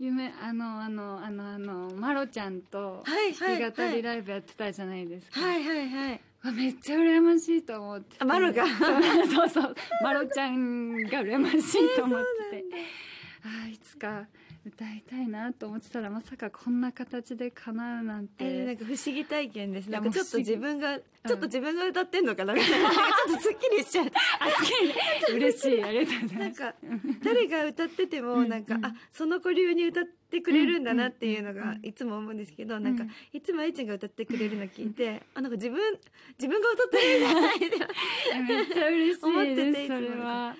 夢あのあのあのあのマロちゃんと弾き語りライブやってたじゃないですか、はいはいはい。わめっちゃ羨ましいと思って。マロが？そうそうマロちゃんが羨ましいと思ってて、ああいつか歌いたいなと思ってたらまさかこんな形で叶うなんて、えーなんか不思議体験です。なんかちょっと自分がちょっと自分が歌ってんのかなみたいな。ちょっとすっきりしちゃう。嬉しい。ありがとうございます。なんか誰が歌っててもうん。なんか、うん。あその子流に歌ってくれるんだなっていうのうん。がいつも思うんですけど、ん。なんかいつも愛ちゃんが歌ってくれるの聞いて、あなんか自分自分が歌ってるんじゃないでいやめっちゃ嬉し思っていですていつもそれは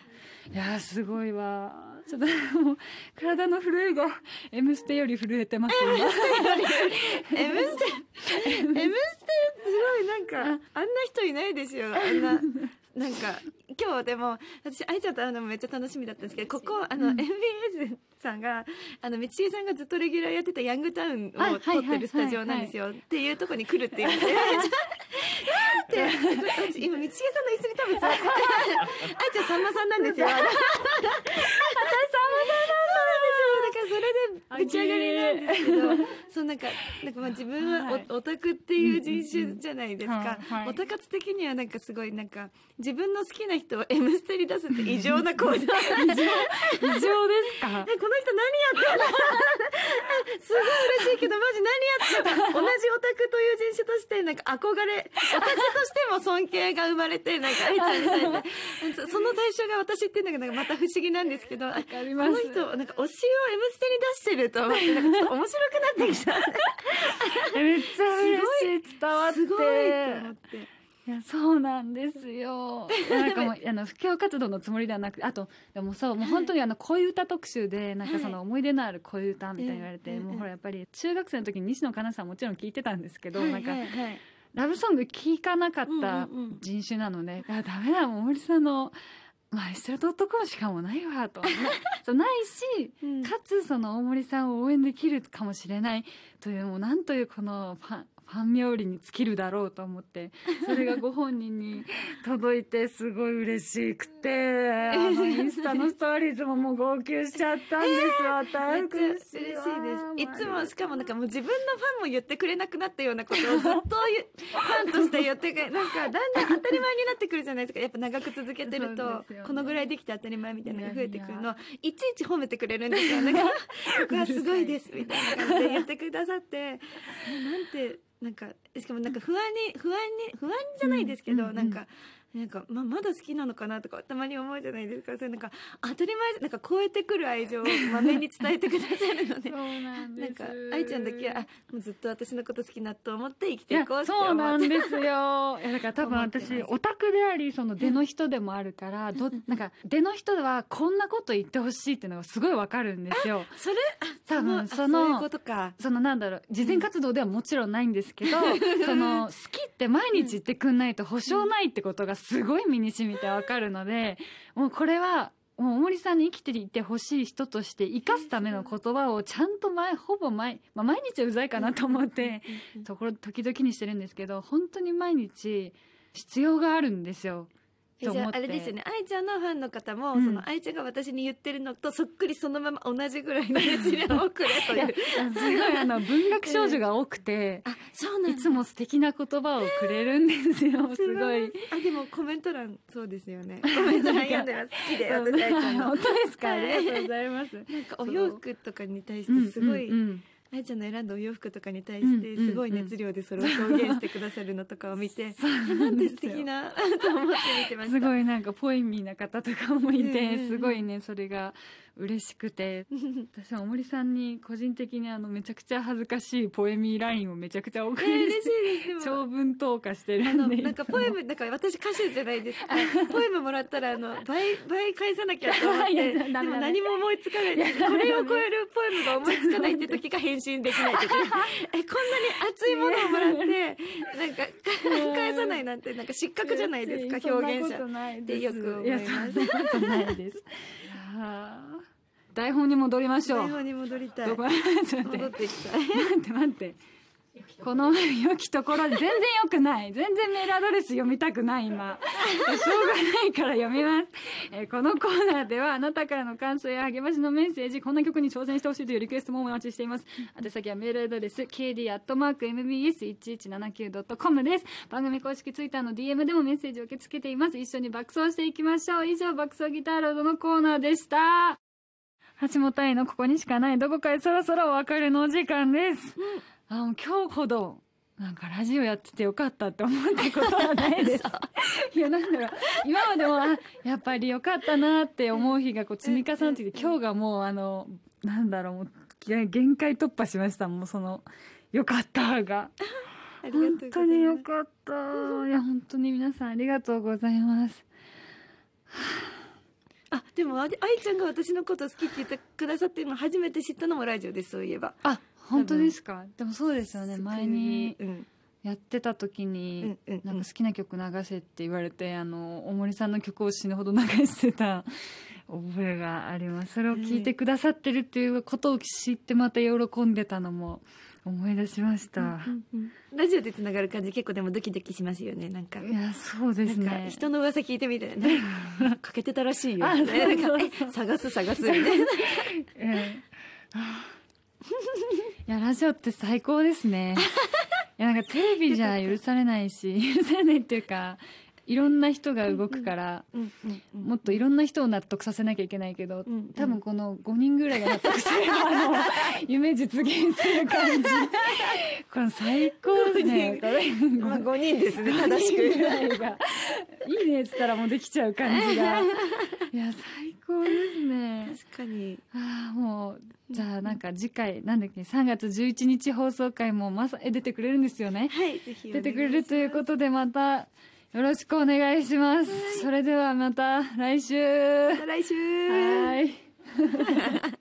いやーすごいわ。ちょっともう体の震えが「M ステ」より震えてます今。M ステ M ステすごいなんかあんな人いないですよ。あんななんか今日でも私愛ちゃんと会うのもめっちゃ楽しみだったんですけどここあの、うん。MBS さんがあの道重さんがずっとレギュラーやってたヤングタウンはいを撮ってるスタジオなんですよ。っていうとこに来るって言われてで私 今道重さんの椅子に多分座ってて。愛ちゃんさんまさんなんですよ。私さんまさんなんですよ。だからそれでぶち上がりなんですけど、そうなんかなんかまあ自分ははい。オオタクっていう人種じゃないですか。オタ活的にはなんかすごいなんか自分の好きな人を M ステに出すって異常な行動。異常。ですか？えこの人何やってんの？すごい嬉しいけどマジ何や同じオタクという人種としてなんか憧れオタクとしても尊敬が生まれてなんか愛ちゃんみたいな。そ その対象が私っていうのがなんかまた不思議なんですけどこの人なんか推しを M ステに出してると思ってなんかちょっと面白くなってきた。え めっちゃ嬉しい。伝わって。すごいと思っていやそうなんですよ。なんかもうあの布教活動のつもりではなくあとでもそうもう本当にあの恋歌特集でなんかその思い出のある恋歌みたいに言われて、うんもうほらやっぱり中学生の時に西野カナさんもちろん聞いてたんですけど、なんかはいはい。ラブソング聴かなかったうんうんうん。人種なので、あダメだもう森さんのまあ、アイステラドットコムしかもないわとなそうないしうんかつその大森さんを応援できるかもしれないというもうなんというこのファンファン冥利に尽きるだろうと思ってそれがご本人に届いてすごい嬉しくてあのインスタのストーリーズももう号泣しちゃったんですよ、めっちゃ大嬉しいです。いつもしかもなんかもう自分のファンも言ってくれなくなったようなことをずっとファンとして言ってくれなんかだんだん当たり前になってくるじゃないですか。やっぱ長く続けてると、ねこのぐらいできて当たり前みたいなのが増えてくるのいちいち褒めてくれるんですよ。なんか僕はすごいですみたいな感じで言ってくださって、なんてなんかしかもなんか不安に不安に不安じゃないですけど、うんうんなんか。なんかままだ好きなのかなとかたまに思うじゃないですか。それなんか当たり前なんか超えてくる愛情を まめに伝えてくださるので。そうなんです。なんか愛ちゃんだけはあもうずっと私のこと好きなと思って生きていこうってそうなんですよ。いやだから多分私オタクでありその出の人でもあるからどなんか出の人はこんなこと言ってほしいっていうのがすごいわかるんですよ。それ？あ多分あそのそういうことか。そのなんだろう慈善活動ではもちろんないんですけど、その好きって毎日言ってくんないと保証ないってことがすごい身に染みてわかるので、もうこれはもう大森さんに生きていてほしい人として生かすための言葉をちゃんと前ほぼ毎、まあ、毎日はうざいかなと思って。ところ時々にしてるんですけど本当に毎日必要があるんですよ。えじゃああれですよね。愛ちゃんのファンの方も、うん。その愛ちゃんが私に言ってるのとそっくりそのまま同じぐらいの熱量をくれという。すごいあの文学少女が多くて、あそうなんだ。いつも素敵な言葉をくれるんですよ。すごい。あでもコメント欄そうですよね。コメント欄読んでます。好きで私愛ちゃんの。本当ですか？あはいりがとうございます。なんかお洋服とかに対してすごい、うんうんうん愛ちゃんの選んだお洋服とかに対してすごい熱量でそれを表現してくださるのとかを見て、そうえなんて素敵な と思って見てました。すごいなんかポエミーな方とかもいてすごいねそれが嬉しくて。私は大森さんに個人的にあのめちゃくちゃ恥ずかしいポエミーラインをめちゃくちゃ送えー、り嬉しいです。でも長文投下してるんで。なんかポエムなんか私歌手じゃないです。か ポエムもらったらあの倍倍返さなきゃと思ってでも何も思いつかない。これを超えるポエムが思いつかないって時が返信できない時。えこんなに熱いものをもらってなんか返さないなんてなんか失格じゃないですか表現者そんなことないでよく思いやます。そんなことないです台本に戻りましょう。台本に戻りたい。待って待ってこの良きところ全然良くない。全然メールアドレス読みたくない今。しょうがないから読みます、えーこのコーナーではあなたからの感想や励ましのメッセージこんな曲に挑戦してほしいというリクエストもお待ちしています。宛先はメールアドレス kd.mbs1179.com です。番組公式ツイッターの DM でもメッセージを受け付けています。一緒に爆走していきましょう。以上爆走ギターロードのコーナーでした。橋本愛のここにしかない。どこかへそろそろお別れのお時間です、あもう今日ほどなんかラジオやっててよかったって思ったことはないです。いやなんだろう。今までもあやっぱりよかったなって思う日がこう積み重なってきて今日がもうあのなんだろうもう限限界突破しましたもうそのよかったが。本当によかった。いや本当に皆さんありがとうございます。あでもあ愛ちゃんが私のこと好きって言ってくださってるの初めて知ったのもラジオですそういえば。あ本当ですか？でもそうですよね。前にうん。やってた時うになんか好きな曲流せって言われてあの大森さんの曲を死ぬほど流してた 覚えがあります。それを聞いてくださってるっていうことを知ってまた喜んでたのも思い出しました、うんうんラジオでつながる感じ結構でもドキドキしますよねなんか。いやそうですね。人の噂聞いてみたいな。ね かけてたらしいよ。探す探すみたいな。ええ いやラジオって最高ですね。いやなんかテレビじゃ許されないし許されないっていうかいろんな人が動くから、うんうんうんもっといろんな人を納得させなきゃいけないけど、うんうん。多分この5人ぐらいが納得すれば 夢実現する感じ。これ最高ですね。これまあ5人ですね正し5人ぐらくいが。いいねっつったらもうできちゃう感じが。いや最高ですね。確かに。ああもうじゃあなんか次回なんだっけ3月11日放送回もまさえ出てくれるんですよね。はいぜひ出てくれるということでまたよろしくお願いします、それではまた来週。また来週。はい